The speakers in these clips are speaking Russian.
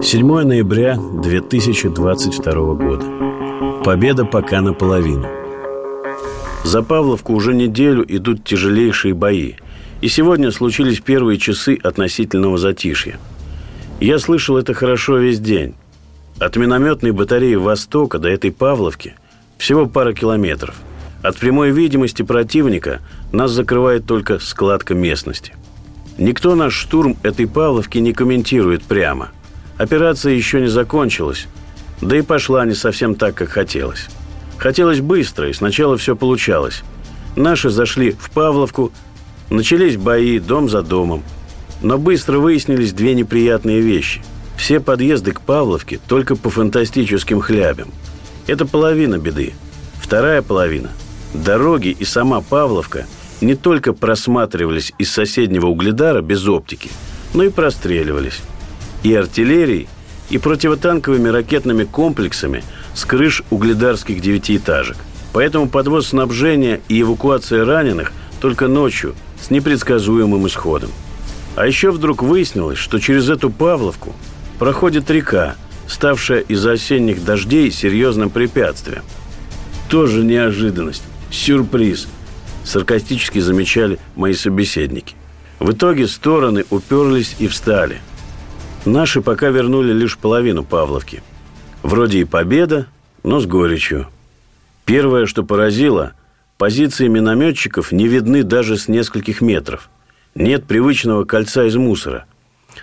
7 ноября 2022 года. Победа пока наполовину. За Павловку уже неделю идут тяжелейшие бои. И сегодня случились первые часы относительного затишья. Я слышал это хорошо весь день. От минометной батареи «Востока» до этой Павловки всего пара километров. От прямой видимости противника нас закрывает только складка местности. Никто наш штурм этой Павловки не комментирует прямо. Операция еще не закончилась, да и пошла не совсем так, как хотелось. Хотелось быстро, и сначала все получалось. Наши зашли в Павловку, начались бои дом за домом. Но быстро выяснились две неприятные вещи – все подъезды к Павловке только по фантастическим хлябям. Это половина беды. Вторая половина – дороги и сама Павловка не только просматривались из соседнего угледара без оптики, но и простреливались. И артиллерией, и противотанковыми ракетными комплексами с крыш угледарских девятиэтажек. Поэтому подвоз снабжения и эвакуация раненых только ночью с непредсказуемым исходом. А еще вдруг выяснилось, что через эту Павловку – проходит река, ставшая из-за осенних дождей серьезным препятствием. Тоже неожиданность, сюрприз, саркастически замечали мои собеседники. В итоге стороны уперлись и встали. Наши пока вернули лишь половину Павловки. Вроде и победа, но с горечью. Первое, что поразило, позиции минометчиков не видны даже с нескольких метров. Нет привычного кольца из мусора –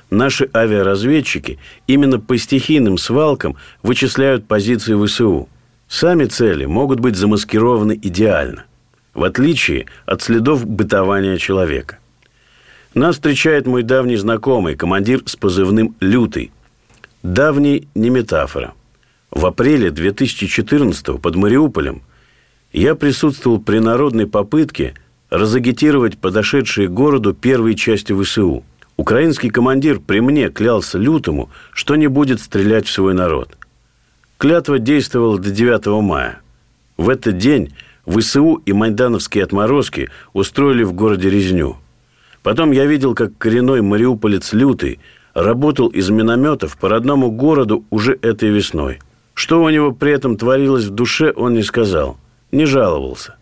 Наши авиаразведчики именно по стихийным свалкам вычисляют позиции ВСУ. Сами цели могут быть замаскированы идеально, в отличие от следов бытования человека. Нас встречает мой давний знакомый, командир с позывным «Лютый». Давний не метафора. В апреле 2014 под Мариуполем я присутствовал при народной попытке разагитировать подошедшие к городу первые части ВСУ – Украинский командир при мне клялся лютому, что не будет стрелять в свой народ. Клятва действовала до 9 мая. В этот день ВСУ и майдановские отморозки устроили в городе резню. Потом я видел, как коренной мариуполец Лютый работал из минометов по родному городу уже этой весной. Что у него при этом творилось в душе, он не сказал, не жаловался.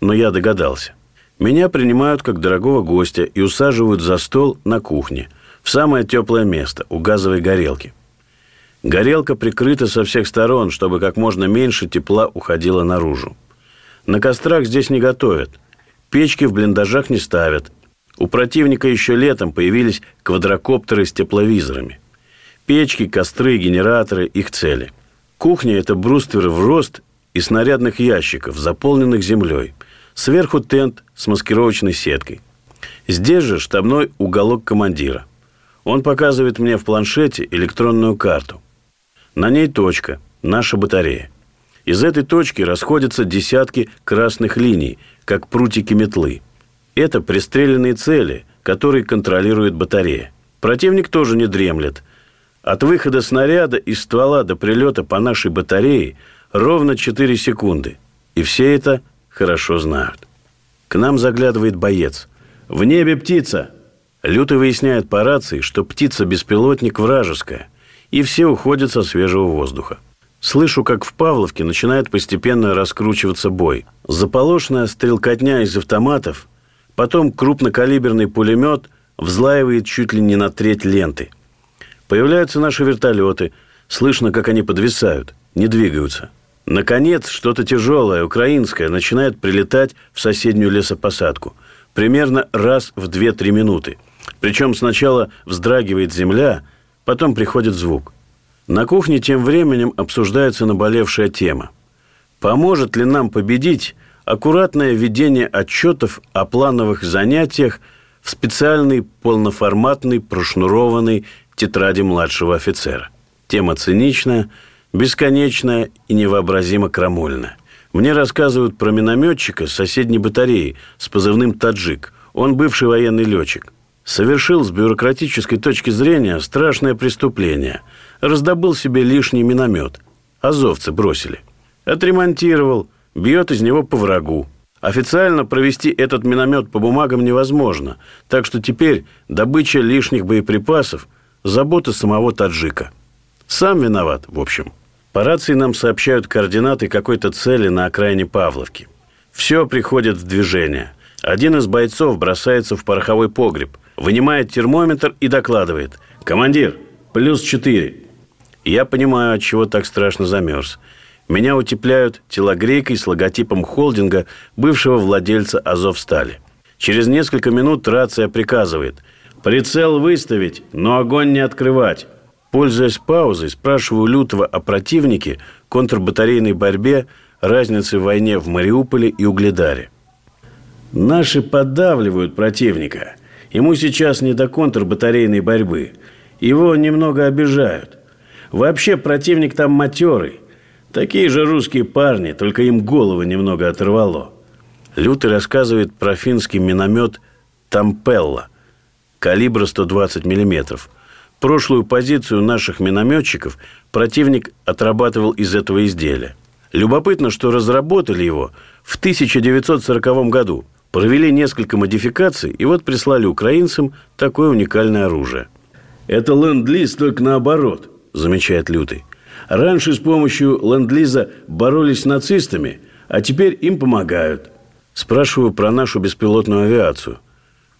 Но я догадался. Меня принимают как дорогого гостя и усаживают за стол на кухне, в самое теплое место, у газовой горелки. Горелка прикрыта со всех сторон, чтобы как можно меньше тепла уходило наружу. На кострах здесь не готовят. Печки в блиндажах не ставят. У противника еще летом появились квадрокоптеры с тепловизорами. Печки, костры, генераторы – их цели. Кухня – это брустверы в рост и снарядных ящиков, заполненных землей – Сверху тент с маскировочной сеткой. Здесь же штабной уголок командира. Он показывает мне в планшете электронную карту. На ней точка, наша батарея. Из этой точки расходятся десятки красных линий, как прутики метлы. Это пристреленные цели, которые контролирует батарея. Противник тоже не дремлет. От выхода снаряда из ствола до прилета по нашей батарее ровно 4 секунды. И все это хорошо знают. К нам заглядывает боец. «В небе птица!» Лютый выясняет по рации, что птица-беспилотник вражеская, и все уходят со свежего воздуха. Слышу, как в Павловке начинает постепенно раскручиваться бой. Заполошная стрелкотня из автоматов, потом крупнокалиберный пулемет взлаивает чуть ли не на треть ленты. Появляются наши вертолеты, слышно, как они подвисают, не двигаются – Наконец, что-то тяжелое, украинское, начинает прилетать в соседнюю лесопосадку. Примерно раз в 2-3 минуты. Причем сначала вздрагивает земля, потом приходит звук. На кухне тем временем обсуждается наболевшая тема. Поможет ли нам победить аккуратное ведение отчетов о плановых занятиях в специальной полноформатной прошнурованной тетради младшего офицера? Тема циничная, бесконечная и невообразимо крамольная. Мне рассказывают про минометчика с соседней батареи с позывным «Таджик». Он бывший военный летчик. Совершил с бюрократической точки зрения страшное преступление. Раздобыл себе лишний миномет. Азовцы бросили. Отремонтировал. Бьет из него по врагу. Официально провести этот миномет по бумагам невозможно, так что теперь добыча лишних боеприпасов – забота самого таджика. Сам виноват, в общем. По рации нам сообщают координаты какой-то цели на окраине Павловки. Все приходит в движение. Один из бойцов бросается в пороховой погреб, вынимает термометр и докладывает. «Командир, плюс четыре». Я понимаю, от чего так страшно замерз – меня утепляют телогрейкой с логотипом холдинга бывшего владельца «Азовстали». Через несколько минут рация приказывает «Прицел выставить, но огонь не открывать». Пользуясь паузой, спрашиваю Лютого о противнике, контрбатарейной борьбе, разнице в войне в Мариуполе и Угледаре. Наши поддавливают противника. Ему сейчас не до контрбатарейной борьбы. Его немного обижают. Вообще противник там матерый. Такие же русские парни, только им головы немного оторвало. Лютый рассказывает про финский миномет «Тампелла» калибра 120 миллиметров. Прошлую позицию наших минометчиков противник отрабатывал из этого изделия. Любопытно, что разработали его в 1940 году. Провели несколько модификаций и вот прислали украинцам такое уникальное оружие. «Это ленд-лиз только наоборот», замечает Лютый. Раньше с помощью ленд-лиза боролись с нацистами, а теперь им помогают. Спрашиваю про нашу беспилотную авиацию.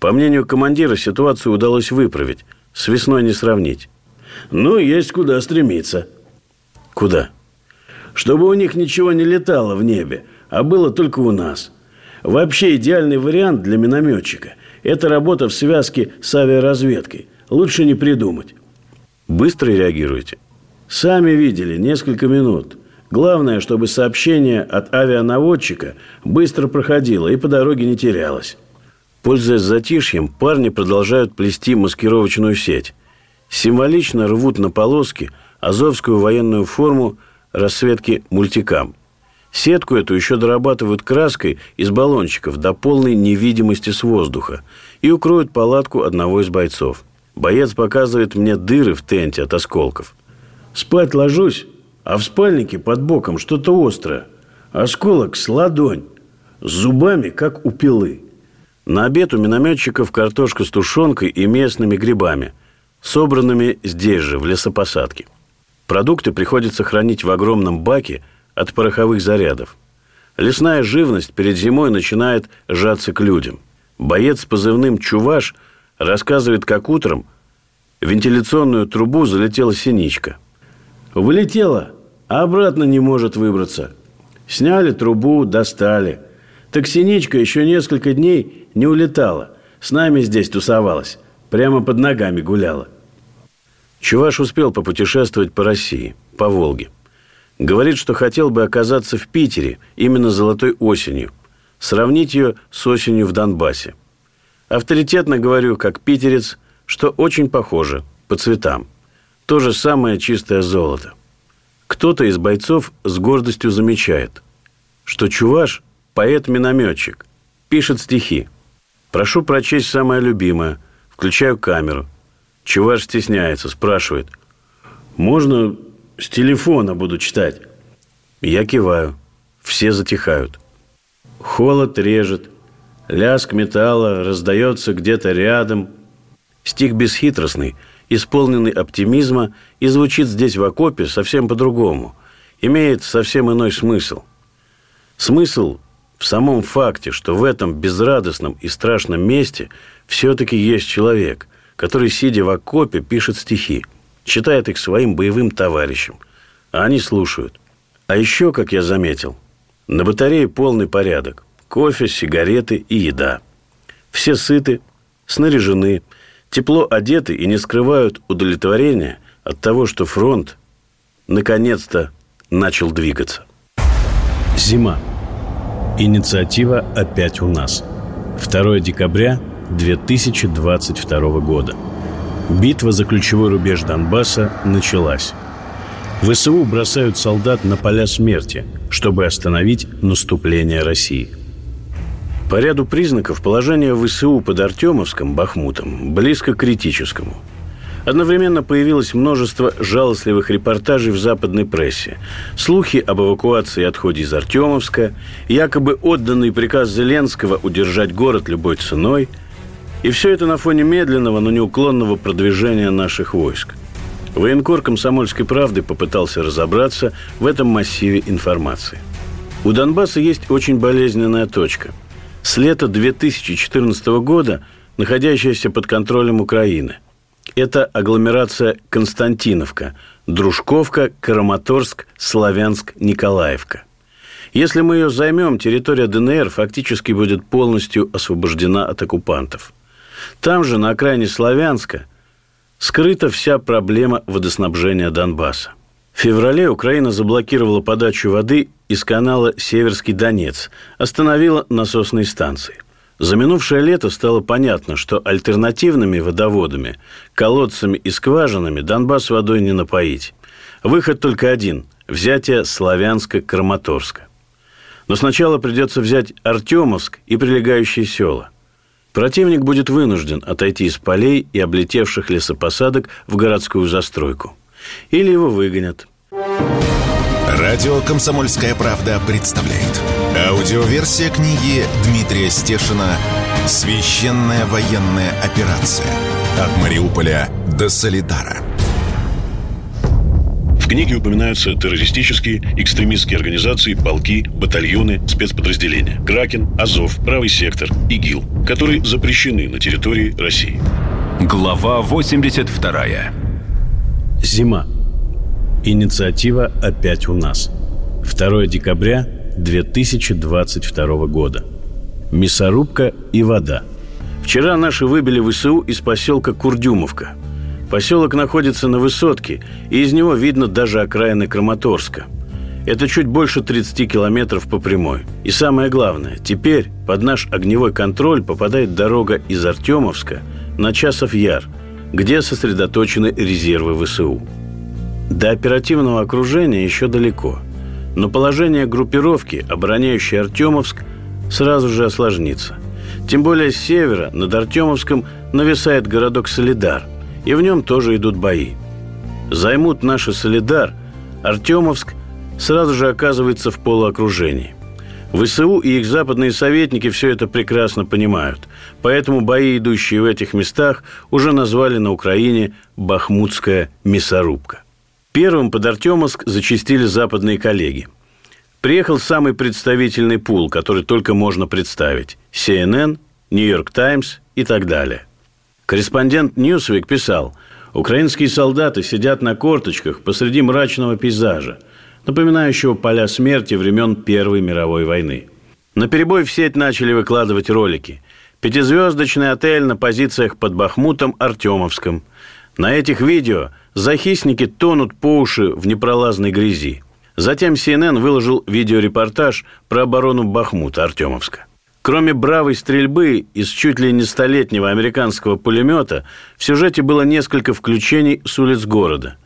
По мнению командира, ситуацию удалось выправить. С весной не сравнить. Ну, есть куда стремиться. Куда? Чтобы у них ничего не летало в небе, а было только у нас. Вообще идеальный вариант для минометчика – это работа в связке с авиаразведкой. Лучше не придумать. Быстро реагируете – Сами видели, несколько минут. Главное, чтобы сообщение от авианаводчика быстро проходило и по дороге не терялось. Пользуясь затишьем, парни продолжают плести маскировочную сеть. Символично рвут на полоски азовскую военную форму расцветки мультикам. Сетку эту еще дорабатывают краской из баллончиков до полной невидимости с воздуха и укроют палатку одного из бойцов. Боец показывает мне дыры в тенте от осколков – Спать ложусь, а в спальнике под боком что-то острое. Осколок с ладонь, с зубами, как у пилы. На обед у минометчиков картошка с тушенкой и местными грибами, собранными здесь же, в лесопосадке. Продукты приходится хранить в огромном баке от пороховых зарядов. Лесная живность перед зимой начинает сжаться к людям. Боец с позывным «Чуваш» рассказывает, как утром в вентиляционную трубу залетела синичка – Вылетела, а обратно не может выбраться. Сняли трубу, достали. Так синичка еще несколько дней не улетала. С нами здесь тусовалась. Прямо под ногами гуляла. Чуваш успел попутешествовать по России, по Волге. Говорит, что хотел бы оказаться в Питере именно золотой осенью. Сравнить ее с осенью в Донбассе. Авторитетно говорю, как питерец, что очень похоже по цветам – то же самое чистое золото. Кто-то из бойцов с гордостью замечает, что Чуваш – поэт-минометчик, пишет стихи. Прошу прочесть самое любимое. Включаю камеру. Чуваш стесняется, спрашивает. Можно с телефона буду читать? Я киваю. Все затихают. Холод режет. Лязг металла раздается где-то рядом. Стих бесхитростный – исполненный оптимизма и звучит здесь в окопе совсем по-другому, имеет совсем иной смысл. Смысл в самом факте, что в этом безрадостном и страшном месте все-таки есть человек, который, сидя в окопе, пишет стихи, читает их своим боевым товарищам, а они слушают. А еще, как я заметил, на батарее полный порядок. Кофе, сигареты и еда. Все сыты, снаряжены – тепло одеты и не скрывают удовлетворения от того, что фронт наконец-то начал двигаться. Зима. Инициатива опять у нас. 2 декабря 2022 года. Битва за ключевой рубеж Донбасса началась. ВСУ бросают солдат на поля смерти, чтобы остановить наступление России. По ряду признаков положение ВСУ под Артемовском, Бахмутом, близко к критическому. Одновременно появилось множество жалостливых репортажей в западной прессе. Слухи об эвакуации и отходе из Артемовска, якобы отданный приказ Зеленского удержать город любой ценой. И все это на фоне медленного, но неуклонного продвижения наших войск. Военкор «Комсомольской правды» попытался разобраться в этом массиве информации. У Донбасса есть очень болезненная точка. С лета 2014 года, находящаяся под контролем Украины. Это агломерация Константиновка, Дружковка, Краматорск, Славянск, Николаевка. Если мы ее займем, территория ДНР фактически будет полностью освобождена от оккупантов. Там же, на окраине Славянска, скрыта вся проблема водоснабжения Донбасса. В феврале Украина заблокировала подачу воды из канала Северский Донец, остановила насосные станции. За минувшее лето стало понятно, что альтернативными водоводами, колодцами и скважинами Донбасс водой не напоить. Выход только один – взятие Славянска-Краматорска. Но сначала придется взять Артемовск и прилегающие села – Противник будет вынужден отойти из полей и облетевших лесопосадок в городскую застройку. Или его выгонят. Радио «Комсомольская правда» представляет. Аудиоверсия книги Дмитрия Стешина «Священная военная операция. От Мариуполя до Солидара» книге упоминаются террористические, экстремистские организации, полки, батальоны, спецподразделения. Кракен, Азов, Правый сектор, ИГИЛ, которые запрещены на территории России. Глава 82. Зима. Инициатива опять у нас. 2 декабря 2022 года. Мясорубка и вода. Вчера наши выбили ВСУ из поселка Курдюмовка – Поселок находится на высотке, и из него видно даже окраины Краматорска. Это чуть больше 30 километров по прямой. И самое главное, теперь под наш огневой контроль попадает дорога из Артемовска на Часов Яр, где сосредоточены резервы ВСУ. До оперативного окружения еще далеко, но положение группировки, обороняющей Артемовск, сразу же осложнится. Тем более с севера над Артемовском нависает городок Солидар – и в нем тоже идут бои. Займут наши Солидар, Артемовск сразу же оказывается в полуокружении. ВСУ и их западные советники все это прекрасно понимают, поэтому бои, идущие в этих местах, уже назвали на Украине «Бахмутская мясорубка». Первым под Артемовск зачистили западные коллеги. Приехал самый представительный пул, который только можно представить – CNN, York Times и так далее. Корреспондент Ньюсвик писал, украинские солдаты сидят на корточках посреди мрачного пейзажа, напоминающего поля смерти времен Первой мировой войны. На перебой в сеть начали выкладывать ролики. Пятизвездочный отель на позициях под Бахмутом Артемовском. На этих видео захисники тонут по уши в непролазной грязи. Затем CNN выложил видеорепортаж про оборону Бахмута Артемовска. Кроме бравой стрельбы из чуть ли не столетнего американского пулемета, в сюжете было несколько включений с улиц города,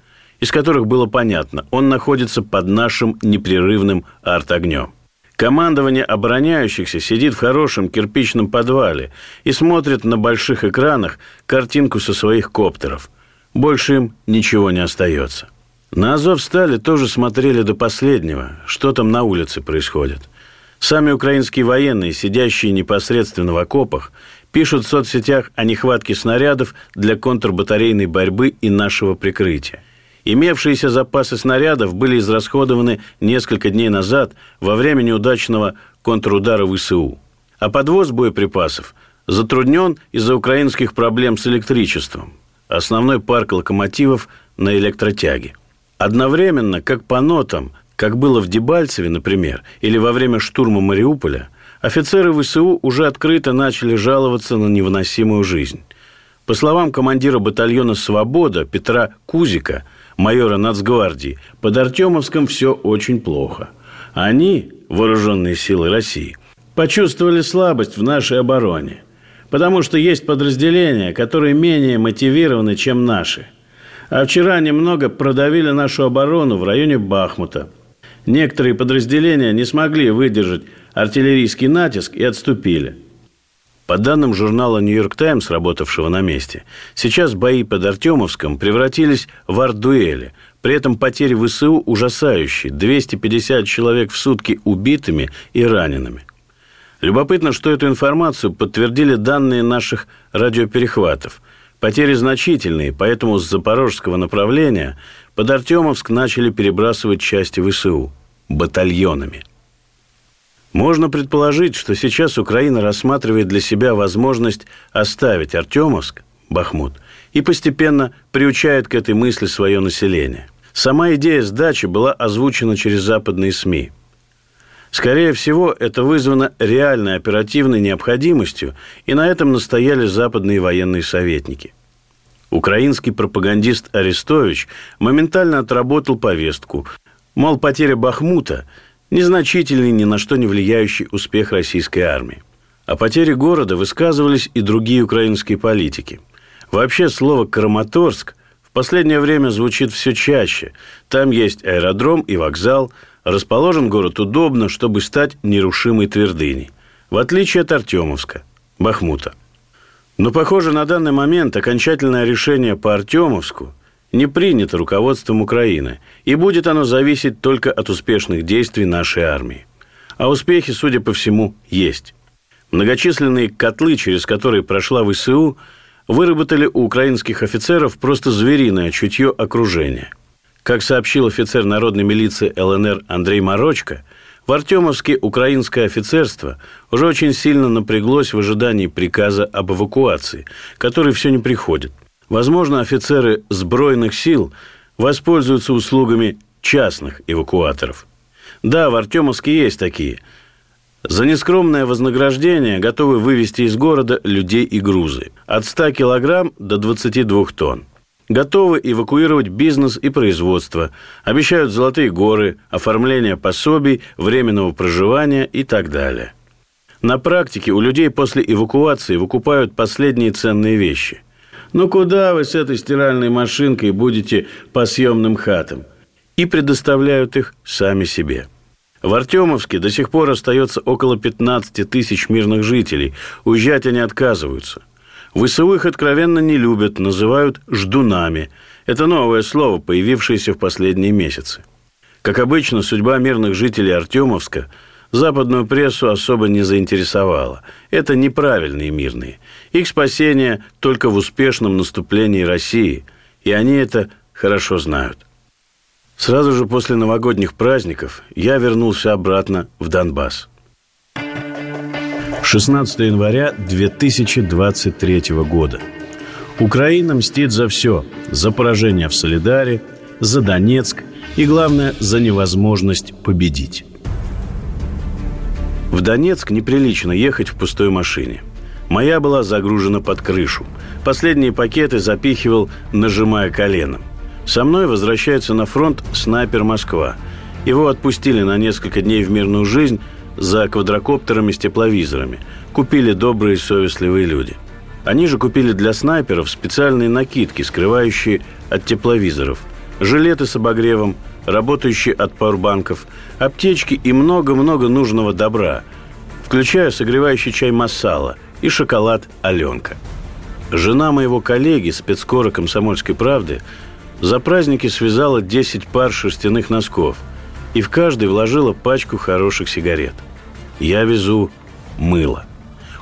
из которых было понятно, он находится под нашим непрерывным арт-огнем. Командование обороняющихся сидит в хорошем кирпичном подвале и смотрит на больших экранах картинку со своих коптеров. Больше им ничего не остается. На Азов стали тоже смотрели до последнего, что там на улице происходит – Сами украинские военные, сидящие непосредственно в окопах, пишут в соцсетях о нехватке снарядов для контрбатарейной борьбы и нашего прикрытия. Имевшиеся запасы снарядов были израсходованы несколько дней назад во время неудачного контрудара ВСУ. А подвоз боеприпасов затруднен из-за украинских проблем с электричеством. Основной парк локомотивов на электротяге. Одновременно, как по нотам, как было в Дебальцеве, например, или во время штурма Мариуполя, офицеры ВСУ уже открыто начали жаловаться на невыносимую жизнь. По словам командира батальона «Свобода» Петра Кузика, майора нацгвардии, под Артемовском все очень плохо. Они, вооруженные силы России, почувствовали слабость в нашей обороне, потому что есть подразделения, которые менее мотивированы, чем наши. А вчера немного продавили нашу оборону в районе Бахмута. Некоторые подразделения не смогли выдержать артиллерийский натиск и отступили. По данным журнала «Нью-Йорк Таймс», работавшего на месте, сейчас бои под Артемовском превратились в арт-дуэли. При этом потери ВСУ ужасающие – 250 человек в сутки убитыми и ранеными. Любопытно, что эту информацию подтвердили данные наших радиоперехватов. Потери значительные, поэтому с запорожского направления под Артемовск начали перебрасывать части ВСУ батальонами – можно предположить, что сейчас Украина рассматривает для себя возможность оставить Артемовск, Бахмут, и постепенно приучает к этой мысли свое население. Сама идея сдачи была озвучена через западные СМИ. Скорее всего, это вызвано реальной оперативной необходимостью, и на этом настояли западные военные советники. Украинский пропагандист Арестович моментально отработал повестку, мол, потеря Бахмута – незначительный, ни на что не влияющий успех российской армии. О потере города высказывались и другие украинские политики. Вообще слово «Краматорск» в последнее время звучит все чаще. Там есть аэродром и вокзал, расположен город удобно, чтобы стать нерушимой твердыней. В отличие от Артемовска, Бахмута. Но, похоже, на данный момент окончательное решение по Артемовску – не принято руководством Украины, и будет оно зависеть только от успешных действий нашей армии. А успехи, судя по всему, есть. Многочисленные котлы, через которые прошла ВСУ, выработали у украинских офицеров просто звериное чутье окружения. Как сообщил офицер народной милиции ЛНР Андрей Морочко, в Артемовске украинское офицерство уже очень сильно напряглось в ожидании приказа об эвакуации, который все не приходит. Возможно, офицеры сбройных сил воспользуются услугами частных эвакуаторов. Да, в Артемовске есть такие. За нескромное вознаграждение готовы вывести из города людей и грузы. От 100 килограмм до 22 тонн. Готовы эвакуировать бизнес и производство. Обещают золотые горы, оформление пособий, временного проживания и так далее. На практике у людей после эвакуации выкупают последние ценные вещи. Ну куда вы с этой стиральной машинкой будете по съемным хатам? И предоставляют их сами себе. В Артемовске до сих пор остается около 15 тысяч мирных жителей. Уезжать они отказываются. Их откровенно не любят, называют «ждунами». Это новое слово, появившееся в последние месяцы. Как обычно, судьба мирных жителей Артемовска – западную прессу особо не заинтересовало. Это неправильные мирные. Их спасение только в успешном наступлении России, и они это хорошо знают. Сразу же после новогодних праздников я вернулся обратно в Донбасс. 16 января 2023 года. Украина мстит за все. За поражение в Солидаре, за Донецк и, главное, за невозможность победить. В Донецк неприлично ехать в пустой машине. Моя была загружена под крышу. Последние пакеты запихивал, нажимая коленом. Со мной возвращается на фронт снайпер Москва. Его отпустили на несколько дней в мирную жизнь за квадрокоптерами с тепловизорами. Купили добрые совестливые люди. Они же купили для снайперов специальные накидки, скрывающие от тепловизоров. Жилеты с обогревом – работающие от пауэрбанков, аптечки и много-много нужного добра, включая согревающий чай масала и шоколад «Аленка». Жена моего коллеги, спецкора «Комсомольской правды», за праздники связала 10 пар шерстяных носков и в каждый вложила пачку хороших сигарет. Я везу мыло.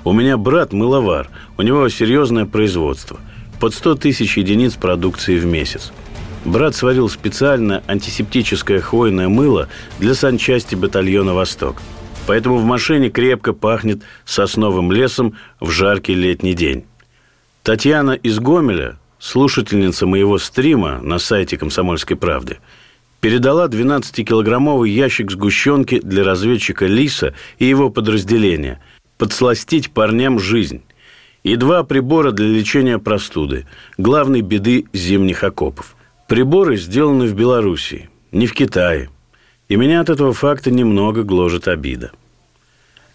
У меня брат мыловар, у него серьезное производство. Под 100 тысяч единиц продукции в месяц – Брат сварил специально антисептическое хвойное мыло для санчасти батальона «Восток». Поэтому в машине крепко пахнет сосновым лесом в жаркий летний день. Татьяна из Гомеля, слушательница моего стрима на сайте «Комсомольской правды», передала 12-килограммовый ящик сгущенки для разведчика Лиса и его подразделения подсластить парням жизнь и два прибора для лечения простуды, главной беды зимних окопов – Приборы сделаны в Белоруссии, не в Китае. И меня от этого факта немного гложет обида.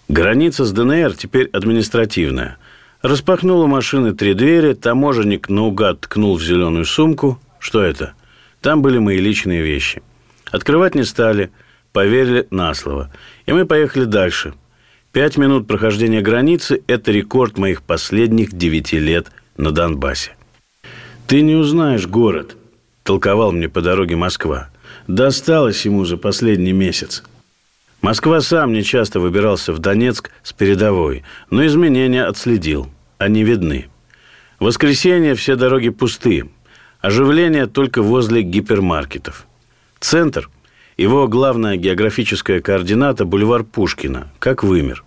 Граница с ДНР теперь административная. Распахнула машины три двери, таможенник наугад ткнул в зеленую сумку, Что это? Там были мои личные вещи. Открывать не стали, поверили на слово. И мы поехали дальше. Пять минут прохождения границы – это рекорд моих последних девяти лет на Донбассе. «Ты не узнаешь город», – толковал мне по дороге Москва. «Досталось ему за последний месяц». Москва сам не часто выбирался в Донецк с передовой, но изменения отследил. Они видны. В воскресенье все дороги пусты. Оживление только возле гипермаркетов. Центр, его главная географическая координата – бульвар Пушкина, как вымер.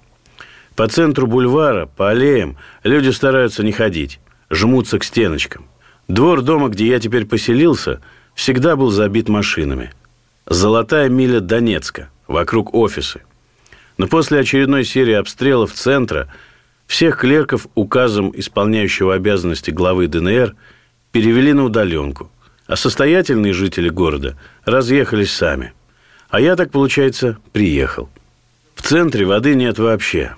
По центру бульвара, по аллеям люди стараются не ходить, жмутся к стеночкам. Двор дома, где я теперь поселился, всегда был забит машинами. Золотая миля Донецка, вокруг офисы. Но после очередной серии обстрелов центра – всех клерков указом исполняющего обязанности главы ДНР перевели на удаленку, а состоятельные жители города разъехались сами. А я, так получается, приехал. В центре воды нет вообще.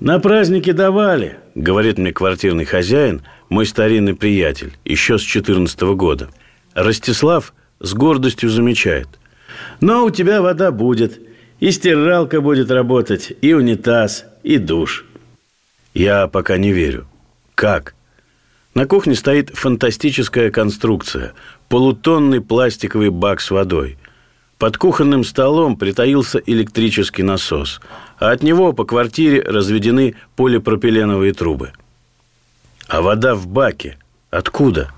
«На праздники давали», — говорит мне квартирный хозяин, мой старинный приятель, еще с 14 -го года. Ростислав с гордостью замечает. «Но у тебя вода будет, и стиралка будет работать, и унитаз, и душ». Я пока не верю. Как? На кухне стоит фантастическая конструкция. Полутонный пластиковый бак с водой. Под кухонным столом притаился электрический насос, а от него по квартире разведены полипропиленовые трубы. А вода в баке откуда?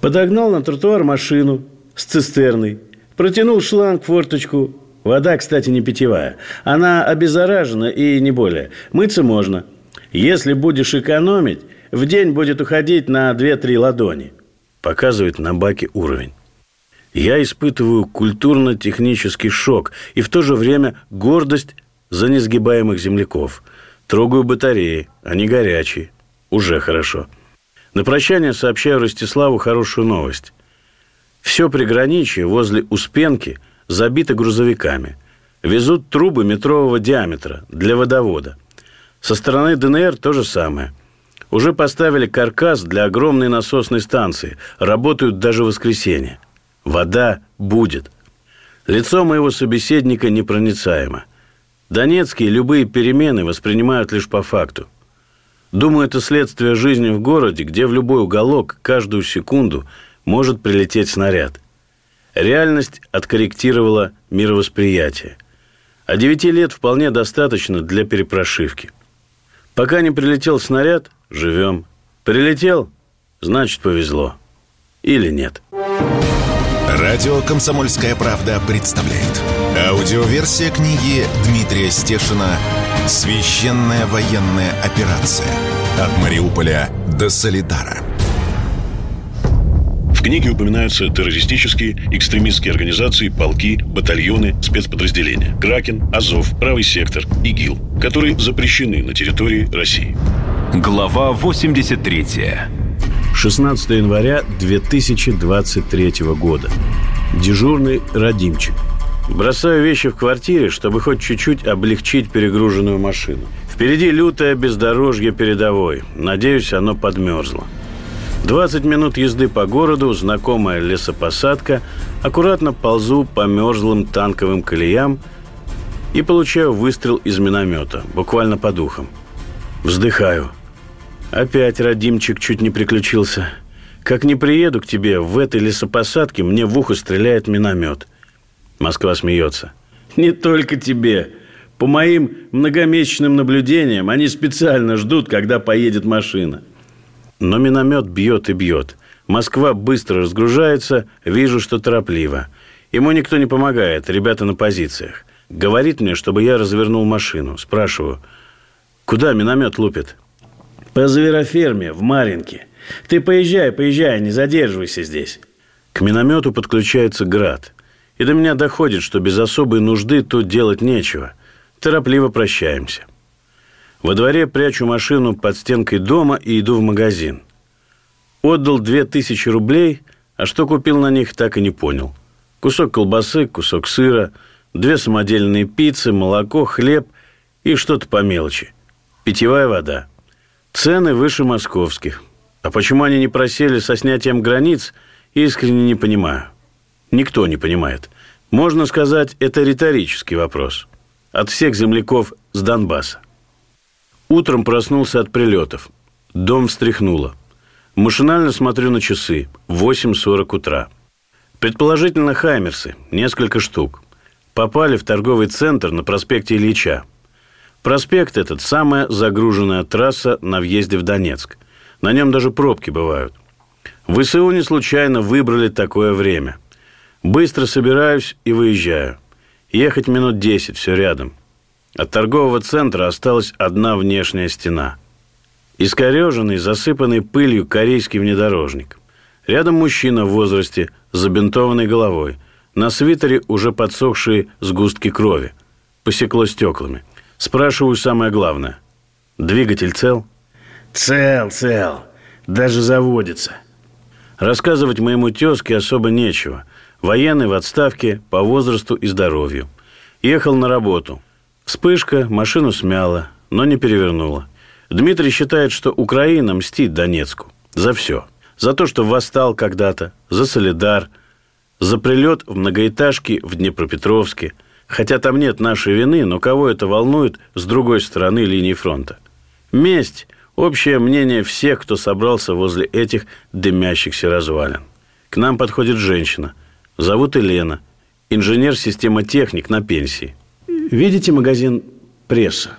Подогнал на тротуар машину с цистерной, протянул шланг форточку. Вода, кстати, не питьевая. Она обеззаражена и не более. Мыться можно – если будешь экономить, в день будет уходить на 2-3 ладони. Показывает на баке уровень. Я испытываю культурно-технический шок и в то же время гордость за несгибаемых земляков. Трогаю батареи, они горячие. Уже хорошо. На прощание сообщаю Ростиславу хорошую новость. Все приграничье возле Успенки забито грузовиками. Везут трубы метрового диаметра для водовода – со стороны ДНР то же самое. Уже поставили каркас для огромной насосной станции. Работают даже в воскресенье. Вода будет. Лицо моего собеседника непроницаемо. Донецкие любые перемены воспринимают лишь по факту. Думаю, это следствие жизни в городе, где в любой уголок каждую секунду может прилететь снаряд. Реальность откорректировала мировосприятие. А девяти лет вполне достаточно для перепрошивки – Пока не прилетел снаряд, живем. Прилетел, значит повезло. Или нет. Радио «Комсомольская правда» представляет. Аудиоверсия книги Дмитрия Стешина «Священная военная операция. От Мариуполя до Солидара». В книге упоминаются террористические, экстремистские организации, полки, батальоны, спецподразделения. Кракен, Азов, Правый сектор, ИГИЛ, которые запрещены на территории России. Глава 83. 16 января 2023 года. Дежурный Радимчик. Бросаю вещи в квартире, чтобы хоть чуть-чуть облегчить перегруженную машину. Впереди лютое бездорожье передовой. Надеюсь, оно подмерзло. 20 минут езды по городу, знакомая лесопосадка, аккуратно ползу по мерзлым танковым колеям и получаю выстрел из миномета, буквально по духам. Вздыхаю. Опять родимчик чуть не приключился. Как не приеду к тебе, в этой лесопосадке мне в ухо стреляет миномет. Москва смеется. Не только тебе. По моим многомесячным наблюдениям, они специально ждут, когда поедет машина. Но миномет бьет и бьет. Москва быстро разгружается, вижу, что торопливо. Ему никто не помогает, ребята на позициях. Говорит мне, чтобы я развернул машину. Спрашиваю, куда миномет лупит? По звероферме, в Маринке. Ты поезжай, поезжай, не задерживайся здесь. К миномету подключается град. И до меня доходит, что без особой нужды тут делать нечего. Торопливо прощаемся. Во дворе прячу машину под стенкой дома и иду в магазин. Отдал две тысячи рублей, а что купил на них, так и не понял. Кусок колбасы, кусок сыра, две самодельные пиццы, молоко, хлеб и что-то по мелочи. Питьевая вода. Цены выше московских. А почему они не просели со снятием границ, искренне не понимаю. Никто не понимает. Можно сказать, это риторический вопрос. От всех земляков с Донбасса. Утром проснулся от прилетов. Дом встряхнуло. Машинально смотрю на часы. 8.40 утра. Предположительно, хаймерсы. Несколько штук. Попали в торговый центр на проспекте Ильича. Проспект этот – самая загруженная трасса на въезде в Донецк. На нем даже пробки бывают. В ВСУ не случайно выбрали такое время. Быстро собираюсь и выезжаю. Ехать минут 10, все рядом. От торгового центра осталась одна внешняя стена. Искореженный, засыпанный пылью корейский внедорожник. Рядом мужчина в возрасте, с забинтованной головой. На свитере уже подсохшие сгустки крови. Посекло стеклами. Спрашиваю самое главное. Двигатель цел? Цел, цел. Даже заводится. Рассказывать моему тезке особо нечего. Военный в отставке по возрасту и здоровью. Ехал на работу. Вспышка машину смяла, но не перевернула. Дмитрий считает, что Украина мстит Донецку. За все. За то, что восстал когда-то, за Солидар, за прилет в многоэтажки в Днепропетровске – Хотя там нет нашей вины, но кого это волнует с другой стороны линии фронта? Месть – общее мнение всех, кто собрался возле этих дымящихся развалин. К нам подходит женщина. Зовут Елена. Инженер-системотехник на пенсии. Видите магазин «Пресса»?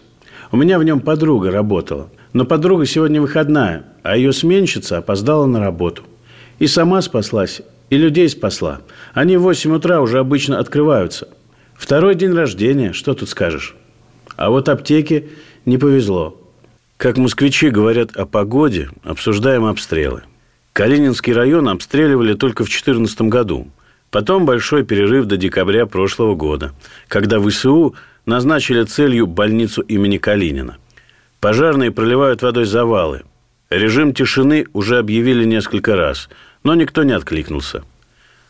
У меня в нем подруга работала. Но подруга сегодня выходная, а ее сменщица опоздала на работу. И сама спаслась, и людей спасла. Они в 8 утра уже обычно открываются – Второй день рождения, что тут скажешь? А вот аптеке не повезло. Как москвичи говорят о погоде, обсуждаем обстрелы. Калининский район обстреливали только в 2014 году. Потом большой перерыв до декабря прошлого года, когда ВСУ назначили целью больницу имени Калинина. Пожарные проливают водой завалы. Режим тишины уже объявили несколько раз, но никто не откликнулся.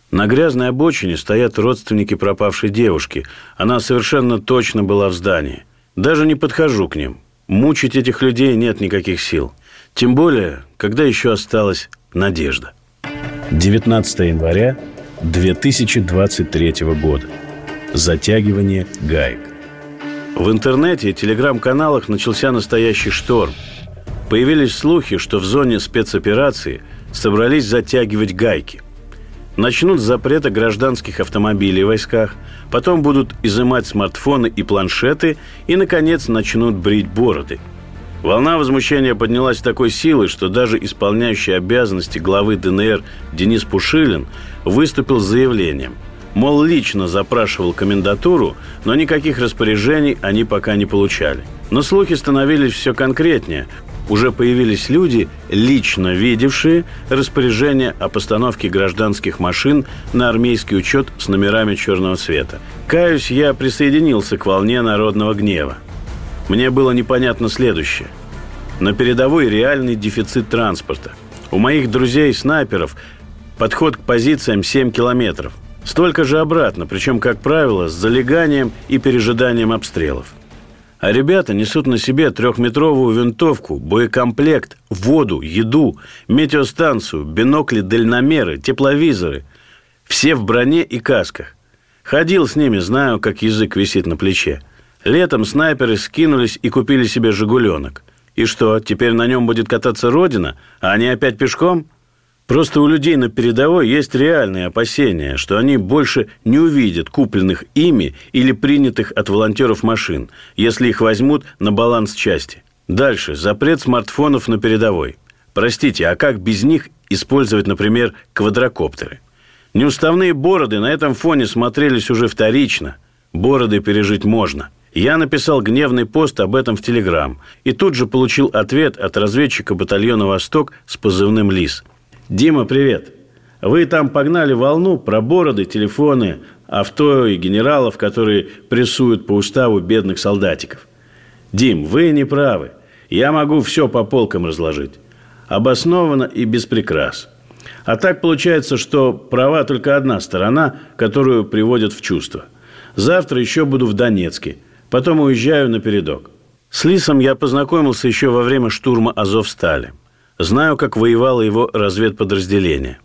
На грязной обочине стоят родственники пропавшей девушки. Она совершенно точно была в здании. Даже не подхожу к ним. Мучить этих людей нет никаких сил. Тем более, когда еще осталась надежда. 19 января 2023 года. Затягивание гаек. В интернете и телеграм-каналах начался настоящий шторм. Появились слухи, что в зоне спецоперации собрались затягивать гайки – Начнут с запрета гражданских автомобилей в войсках, потом будут изымать смартфоны и планшеты и, наконец, начнут брить бороды. Волна возмущения поднялась такой силой, что даже исполняющий обязанности главы ДНР Денис Пушилин выступил с заявлением. Мол, лично запрашивал комендатуру, но никаких распоряжений они пока не получали. Но слухи становились все конкретнее уже появились люди, лично видевшие распоряжение о постановке гражданских машин на армейский учет с номерами черного цвета. Каюсь, я присоединился к волне народного гнева. Мне было непонятно следующее. На передовой реальный дефицит транспорта. У моих друзей-снайперов подход к позициям 7 километров. Столько же обратно, причем, как правило, с залеганием и пережиданием обстрелов – а ребята несут на себе трехметровую винтовку, боекомплект, воду, еду, метеостанцию, бинокли-дальномеры, тепловизоры. Все в броне и касках. Ходил с ними, знаю, как язык висит на плече. Летом снайперы скинулись и купили себе «Жигуленок». И что, теперь на нем будет кататься Родина, а они опять пешком – Просто у людей на передовой есть реальные опасения, что они больше не увидят купленных ими или принятых от волонтеров машин, если их возьмут на баланс части. Дальше. Запрет смартфонов на передовой. Простите, а как без них использовать, например, квадрокоптеры? Неуставные бороды на этом фоне смотрелись уже вторично. Бороды пережить можно. Я написал гневный пост об этом в Телеграм и тут же получил ответ от разведчика батальона «Восток» с позывным «Лис». Дима, привет. Вы там погнали волну про бороды, телефоны, авто и генералов, которые прессуют по уставу бедных солдатиков. Дим, вы не правы. Я могу все по полкам разложить. Обоснованно и без прикрас. А так получается, что права только одна сторона, которую приводят в чувство. Завтра еще буду в Донецке. Потом уезжаю на передок. С Лисом я познакомился еще во время штурма Азовстали. Знаю, как воевало его разведподразделение.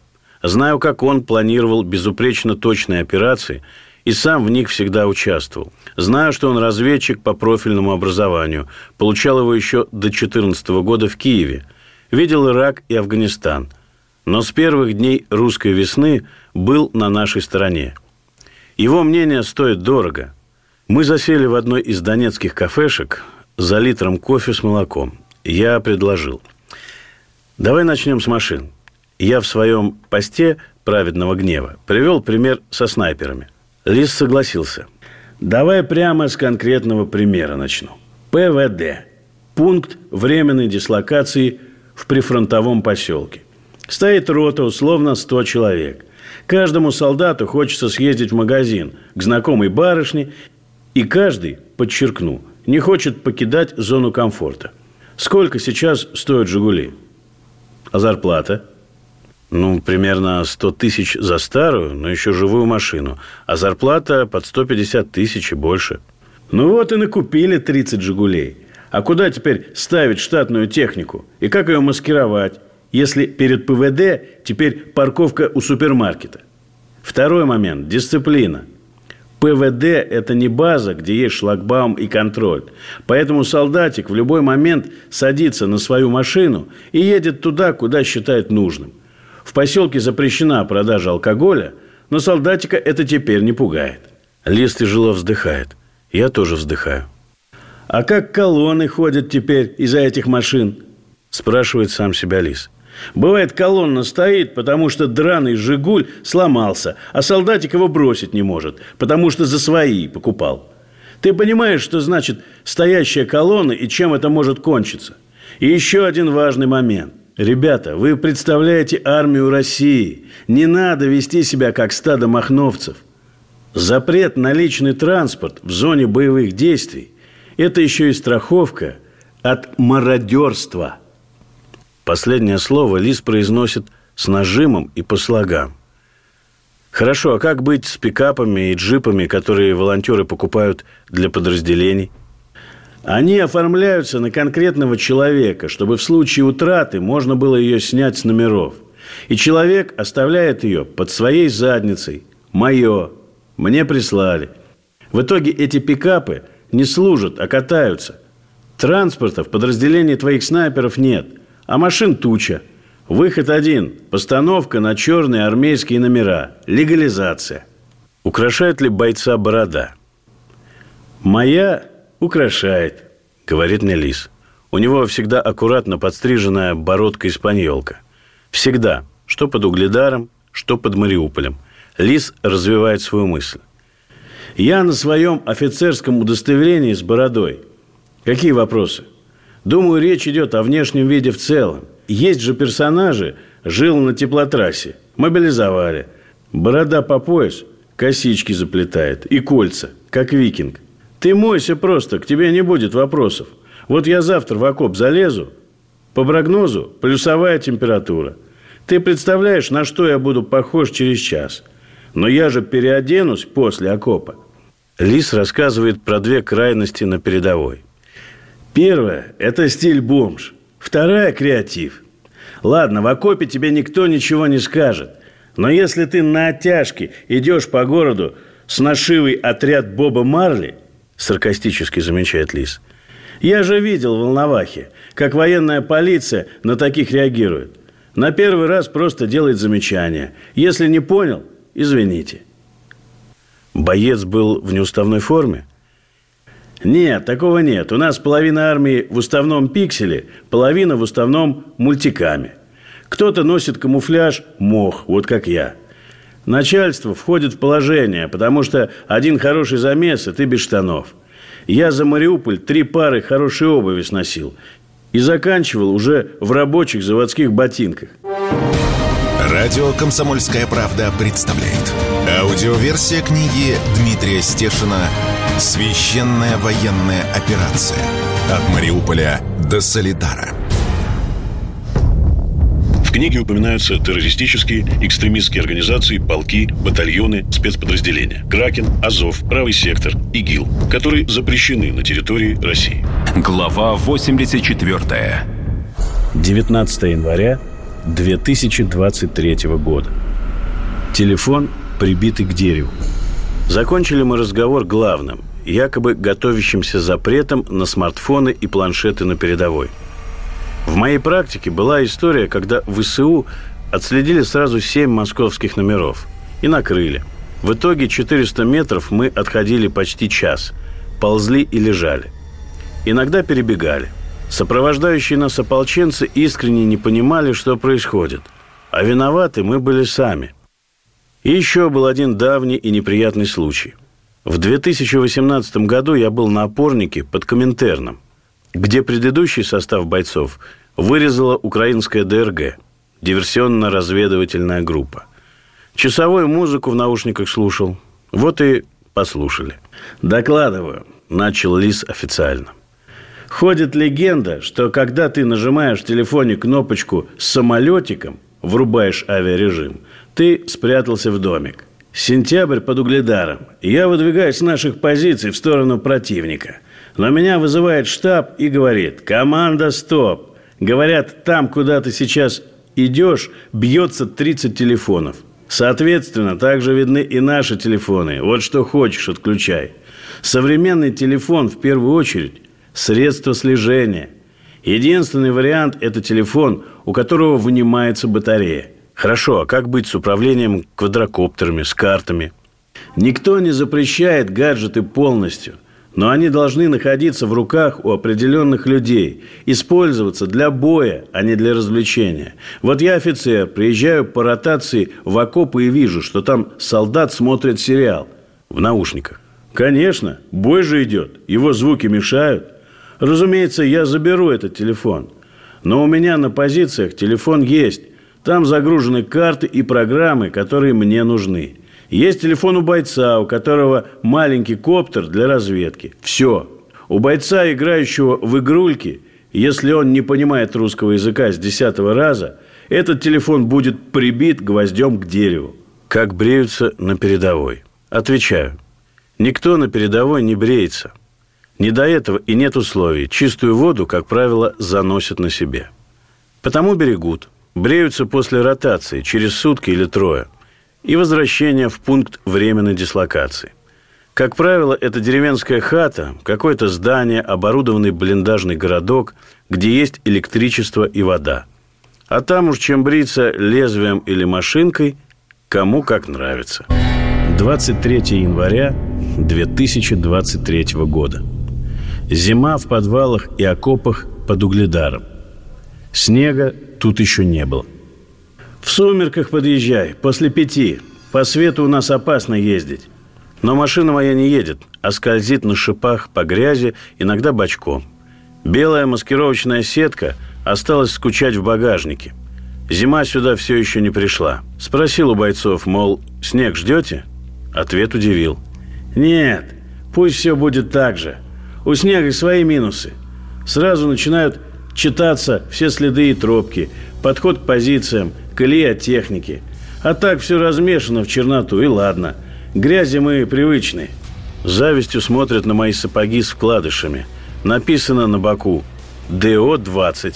Знаю, как он планировал безупречно точные операции и сам в них всегда участвовал. Знаю, что он разведчик по профильному образованию, получал его еще до 2014 года в Киеве. Видел Ирак и Афганистан. Но с первых дней русской весны был на нашей стороне. Его мнение стоит дорого. Мы засели в одной из донецких кафешек за литром кофе с молоком. Я предложил. Давай начнем с машин. Я в своем посте праведного гнева привел пример со снайперами. Лис согласился. Давай прямо с конкретного примера начну. ПВД. Пункт временной дислокации в прифронтовом поселке. Стоит рота, условно 100 человек. Каждому солдату хочется съездить в магазин к знакомой барышне, и каждый, подчеркну, не хочет покидать зону комфорта. Сколько сейчас стоят «Жигули»? А зарплата? Ну, примерно 100 тысяч за старую, но еще живую машину. А зарплата под 150 тысяч и больше. Ну вот и накупили 30 «Жигулей». А куда теперь ставить штатную технику? И как ее маскировать? Если перед ПВД теперь парковка у супермаркета. Второй момент – дисциплина. ПВД – это не база, где есть шлагбаум и контроль. Поэтому солдатик в любой момент садится на свою машину и едет туда, куда считает нужным. В поселке запрещена продажа алкоголя, но солдатика это теперь не пугает. Лис тяжело вздыхает. Я тоже вздыхаю. А как колонны ходят теперь из-за этих машин? Спрашивает сам себя Лис. Бывает, колонна стоит, потому что драный «Жигуль» сломался, а солдатик его бросить не может, потому что за свои покупал. Ты понимаешь, что значит стоящая колонна и чем это может кончиться? И еще один важный момент. Ребята, вы представляете армию России. Не надо вести себя как стадо махновцев. Запрет на личный транспорт в зоне боевых действий – это еще и страховка от мародерства – Последнее слово Лис произносит с нажимом и по слогам. Хорошо, а как быть с пикапами и джипами, которые волонтеры покупают для подразделений? Они оформляются на конкретного человека, чтобы в случае утраты можно было ее снять с номеров. И человек оставляет ее под своей задницей. Мое. Мне прислали. В итоге эти пикапы не служат, а катаются. Транспорта в подразделении твоих снайперов нет – а машин туча. Выход один – постановка на черные армейские номера. Легализация. Украшает ли бойца борода? Моя украшает, говорит мне Лис. У него всегда аккуратно подстриженная бородка-испаньолка. Всегда. Что под Угледаром, что под Мариуполем. Лис развивает свою мысль. Я на своем офицерском удостоверении с бородой. Какие вопросы? Думаю, речь идет о внешнем виде в целом. Есть же персонажи, жил на теплотрассе, мобилизовали. Борода по пояс, косички заплетает и кольца, как викинг. Ты мойся просто, к тебе не будет вопросов. Вот я завтра в окоп залезу, по прогнозу плюсовая температура. Ты представляешь, на что я буду похож через час? Но я же переоденусь после окопа. Лис рассказывает про две крайности на передовой. Первое – это стиль бомж. Вторая – креатив. Ладно, в окопе тебе никто ничего не скажет. Но если ты на оттяжке идешь по городу с нашивой отряд Боба Марли, саркастически замечает Лис, я же видел в Волновахе, как военная полиция на таких реагирует. На первый раз просто делает замечание. Если не понял, извините. Боец был в неуставной форме – нет, такого нет. У нас половина армии в уставном пикселе, половина в уставном мультикаме. Кто-то носит камуфляж мох, вот как я. Начальство входит в положение, потому что один хороший замес, и ты без штанов. Я за Мариуполь три пары хорошей обуви сносил. И заканчивал уже в рабочих заводских ботинках. Радио «Комсомольская правда» представляет. Аудиоверсия книги Дмитрия Стешина Священная военная операция. От Мариуполя до Солидара. В книге упоминаются террористические, экстремистские организации, полки, батальоны, спецподразделения. Кракен, Азов, Правый сектор, ИГИЛ, которые запрещены на территории России. Глава 84. 19 января 2023 года. Телефон прибитый к дереву. Закончили мы разговор главным, якобы готовящимся запретом на смартфоны и планшеты на передовой. В моей практике была история, когда в ВСУ отследили сразу семь московских номеров и накрыли. В итоге 400 метров мы отходили почти час, ползли и лежали. Иногда перебегали. Сопровождающие нас ополченцы искренне не понимали, что происходит. А виноваты мы были сами. И еще был один давний и неприятный случай. В 2018 году я был на опорнике под Коминтерном, где предыдущий состав бойцов вырезала украинская ДРГ, диверсионно-разведывательная группа. Часовую музыку в наушниках слушал. Вот и послушали. «Докладываю», – начал Лис официально. Ходит легенда, что когда ты нажимаешь в телефоне кнопочку с самолетиком, врубаешь авиарежим, ты спрятался в домик. Сентябрь под угледаром. Я выдвигаюсь с наших позиций в сторону противника. Но меня вызывает штаб и говорит «Команда, стоп!» Говорят, там, куда ты сейчас идешь, бьется 30 телефонов. Соответственно, также видны и наши телефоны. Вот что хочешь, отключай. Современный телефон, в первую очередь, средство слежения. Единственный вариант – это телефон, у которого вынимается батарея. Хорошо, а как быть с управлением квадрокоптерами, с картами? Никто не запрещает гаджеты полностью, но они должны находиться в руках у определенных людей, использоваться для боя, а не для развлечения. Вот я офицер, приезжаю по ротации в окопы и вижу, что там солдат смотрит сериал в наушниках. Конечно, бой же идет, его звуки мешают. Разумеется, я заберу этот телефон. Но у меня на позициях телефон есть. Там загружены карты и программы, которые мне нужны. Есть телефон у бойца, у которого маленький коптер для разведки. Все. У бойца, играющего в игрульки, если он не понимает русского языка с десятого раза, этот телефон будет прибит гвоздем к дереву. Как бреются на передовой? Отвечаю. Никто на передовой не бреется – не до этого и нет условий. Чистую воду, как правило, заносят на себе. Потому берегут. Бреются после ротации, через сутки или трое. И возвращения в пункт временной дислокации. Как правило, это деревенская хата, какое-то здание, оборудованный блиндажный городок, где есть электричество и вода. А там уж чем бриться лезвием или машинкой, кому как нравится. 23 января 2023 года. Зима в подвалах и окопах под угледаром. Снега тут еще не было. В сумерках подъезжай, после пяти. По свету у нас опасно ездить. Но машина моя не едет, а скользит на шипах по грязи, иногда бочком. Белая маскировочная сетка осталась скучать в багажнике. Зима сюда все еще не пришла. Спросил у бойцов, мол, снег ждете? Ответ удивил. Нет, пусть все будет так же. У снега свои минусы. Сразу начинают читаться все следы и тропки, подход к позициям, колеи от техники. А так все размешано в черноту, и ладно. Грязи мы привычны. завистью смотрят на мои сапоги с вкладышами. Написано на боку «ДО-20».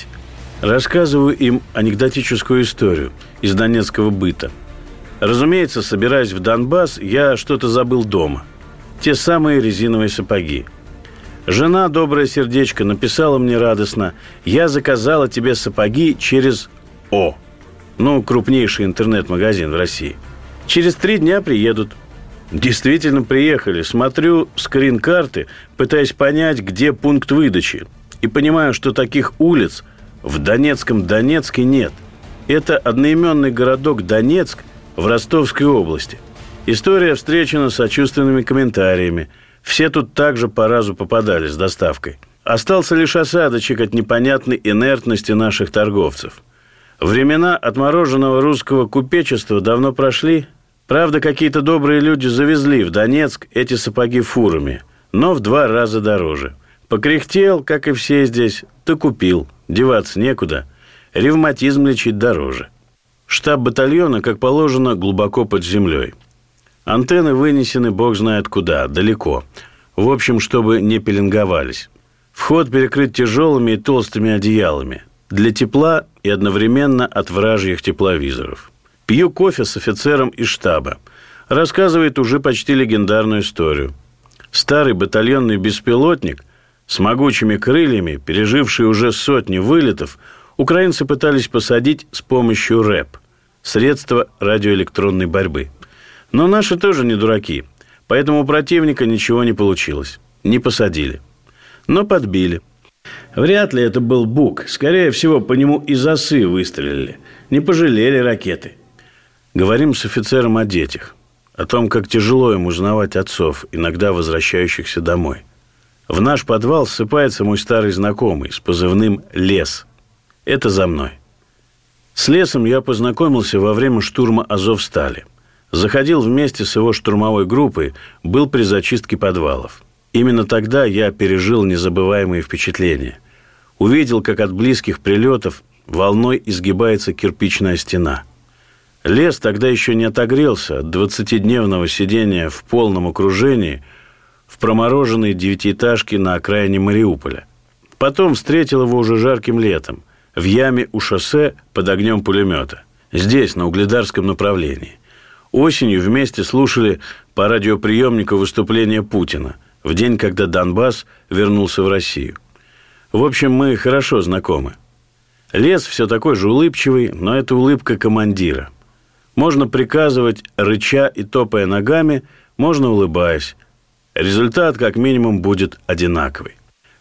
Рассказываю им анекдотическую историю из донецкого быта. Разумеется, собираясь в Донбасс, я что-то забыл дома. Те самые резиновые сапоги – Жена, доброе сердечко, написала мне радостно, я заказала тебе сапоги через О. Ну, крупнейший интернет-магазин в России. Через три дня приедут. Действительно приехали. Смотрю скрин-карты, пытаясь понять, где пункт выдачи. И понимаю, что таких улиц в Донецком Донецке нет. Это одноименный городок Донецк в Ростовской области. История встречена сочувственными комментариями – все тут также по разу попадали с доставкой. Остался лишь осадочек от непонятной инертности наших торговцев. Времена отмороженного русского купечества давно прошли. Правда, какие-то добрые люди завезли в Донецк эти сапоги фурами, но в два раза дороже. Покряхтел, как и все здесь, то купил. Деваться некуда. Ревматизм лечить дороже. Штаб батальона, как положено, глубоко под землей – Антенны вынесены бог знает куда, далеко. В общем, чтобы не пеленговались. Вход перекрыт тяжелыми и толстыми одеялами. Для тепла и одновременно от вражьих тепловизоров. Пью кофе с офицером из штаба. Рассказывает уже почти легендарную историю. Старый батальонный беспилотник с могучими крыльями, переживший уже сотни вылетов, украинцы пытались посадить с помощью РЭП – средства радиоэлектронной борьбы. Но наши тоже не дураки, поэтому у противника ничего не получилось. Не посадили. Но подбили. Вряд ли это был Бук. Скорее всего, по нему из осы выстрелили. Не пожалели ракеты. Говорим с офицером о детях. О том, как тяжело им узнавать отцов, иногда возвращающихся домой. В наш подвал ссыпается мой старый знакомый с позывным «Лес». Это за мной. С Лесом я познакомился во время штурма Азовстали. Заходил вместе с его штурмовой группой, был при зачистке подвалов. Именно тогда я пережил незабываемые впечатления. Увидел, как от близких прилетов волной изгибается кирпичная стена – Лес тогда еще не отогрелся от двадцатидневного сидения в полном окружении в промороженной девятиэтажке на окраине Мариуполя. Потом встретил его уже жарким летом в яме у шоссе под огнем пулемета. Здесь, на угледарском направлении. Осенью вместе слушали по радиоприемнику выступление Путина в день, когда Донбасс вернулся в Россию. В общем, мы хорошо знакомы. Лес все такой же улыбчивый, но это улыбка командира – можно приказывать, рыча и топая ногами, можно улыбаясь. Результат, как минимум, будет одинаковый.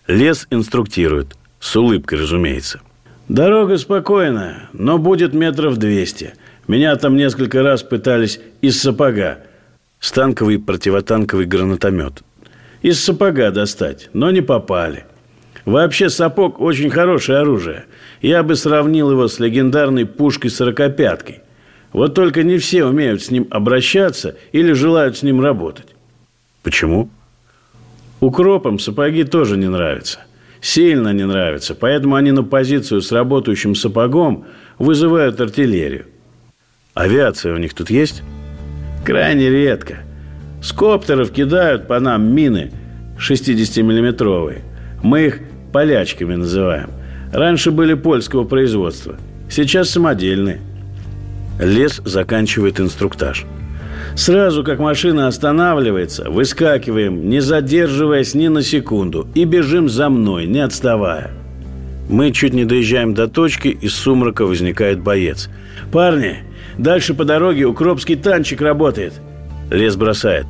Лес инструктирует, с улыбкой, разумеется. Дорога спокойная, но будет метров двести. Меня там несколько раз пытались из сапога. Станковый противотанковый гранатомет. Из сапога достать, но не попали. Вообще сапог очень хорошее оружие. Я бы сравнил его с легендарной пушкой-сорокопяткой. Вот только не все умеют с ним обращаться или желают с ним работать. Почему? Укропам сапоги тоже не нравятся. Сильно не нравятся. Поэтому они на позицию с работающим сапогом вызывают артиллерию. Авиация у них тут есть? Крайне редко. С коптеров кидают по нам мины 60-миллиметровые. Мы их полячками называем. Раньше были польского производства. Сейчас самодельные. Лес заканчивает инструктаж. Сразу, как машина останавливается, выскакиваем, не задерживаясь ни на секунду, и бежим за мной, не отставая. Мы чуть не доезжаем до точки, из сумрака возникает боец. «Парни, дальше по дороге укропский танчик работает». Лес бросает.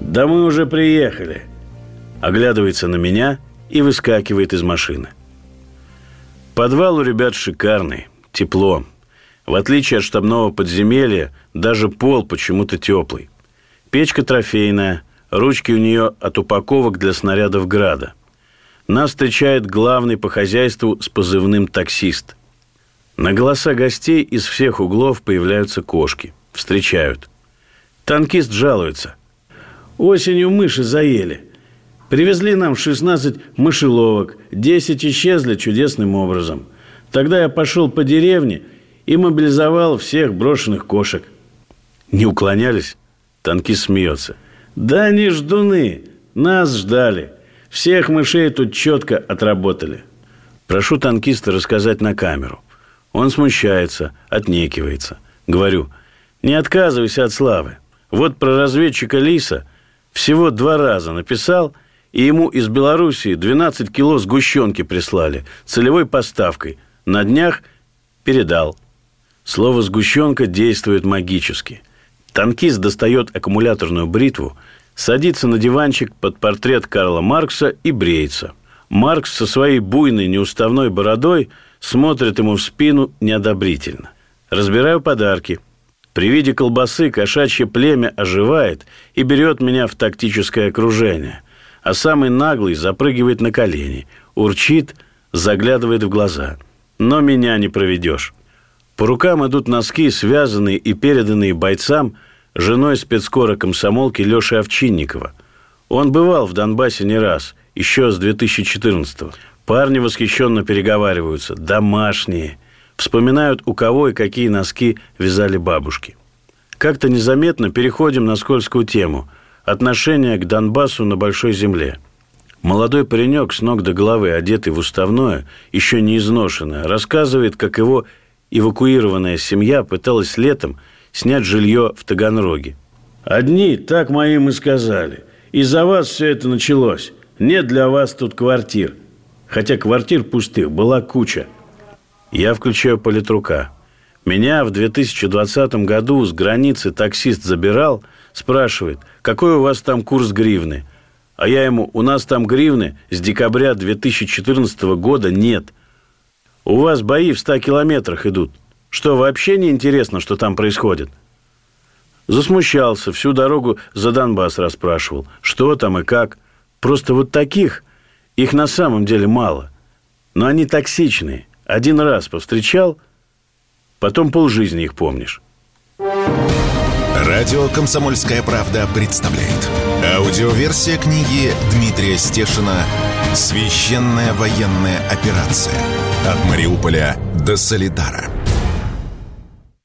«Да мы уже приехали». Оглядывается на меня и выскакивает из машины. Подвал у ребят шикарный, тепло. В отличие от штабного подземелья, даже пол почему-то теплый. Печка трофейная, ручки у нее от упаковок для снарядов «Града». Нас встречает главный по хозяйству с позывным «таксист». На голоса гостей из всех углов появляются кошки. Встречают. Танкист жалуется. Осенью мыши заели. Привезли нам 16 мышеловок, 10 исчезли чудесным образом. Тогда я пошел по деревне – и мобилизовал всех брошенных кошек. Не уклонялись? Танкист смеется. Да они ждуны, нас ждали. Всех мышей тут четко отработали. Прошу танкиста рассказать на камеру. Он смущается, отнекивается. Говорю, не отказывайся от славы. Вот про разведчика Лиса всего два раза написал, и ему из Белоруссии 12 кило сгущенки прислали целевой поставкой. На днях передал. Слово «сгущенка» действует магически. Танкист достает аккумуляторную бритву, садится на диванчик под портрет Карла Маркса и бреется. Маркс со своей буйной неуставной бородой смотрит ему в спину неодобрительно. Разбираю подарки. При виде колбасы кошачье племя оживает и берет меня в тактическое окружение. А самый наглый запрыгивает на колени, урчит, заглядывает в глаза. Но меня не проведешь. По рукам идут носки, связанные и переданные бойцам женой спецкора комсомолки Леши Овчинникова. Он бывал в Донбассе не раз, еще с 2014-го. Парни восхищенно переговариваются. Домашние. Вспоминают, у кого и какие носки вязали бабушки. Как-то незаметно переходим на скользкую тему – отношение к Донбассу на Большой Земле. Молодой паренек с ног до головы, одетый в уставное, еще не изношенное, рассказывает, как его Эвакуированная семья пыталась летом снять жилье в Таганроге. Одни так моим и сказали. Из-за вас все это началось. Нет для вас тут квартир. Хотя квартир пустых была куча. Я включаю политрука. Меня в 2020 году с границы таксист забирал, спрашивает, какой у вас там курс гривны? А я ему, у нас там гривны с декабря 2014 года нет. У вас бои в 100 километрах идут. Что, вообще не интересно, что там происходит? Засмущался, всю дорогу за Донбасс расспрашивал. Что там и как. Просто вот таких, их на самом деле мало. Но они токсичные. Один раз повстречал, потом полжизни их помнишь. Радио «Комсомольская правда» представляет. Аудиоверсия книги Дмитрия Стешина «Священная военная операция. От Мариуполя до Солидара».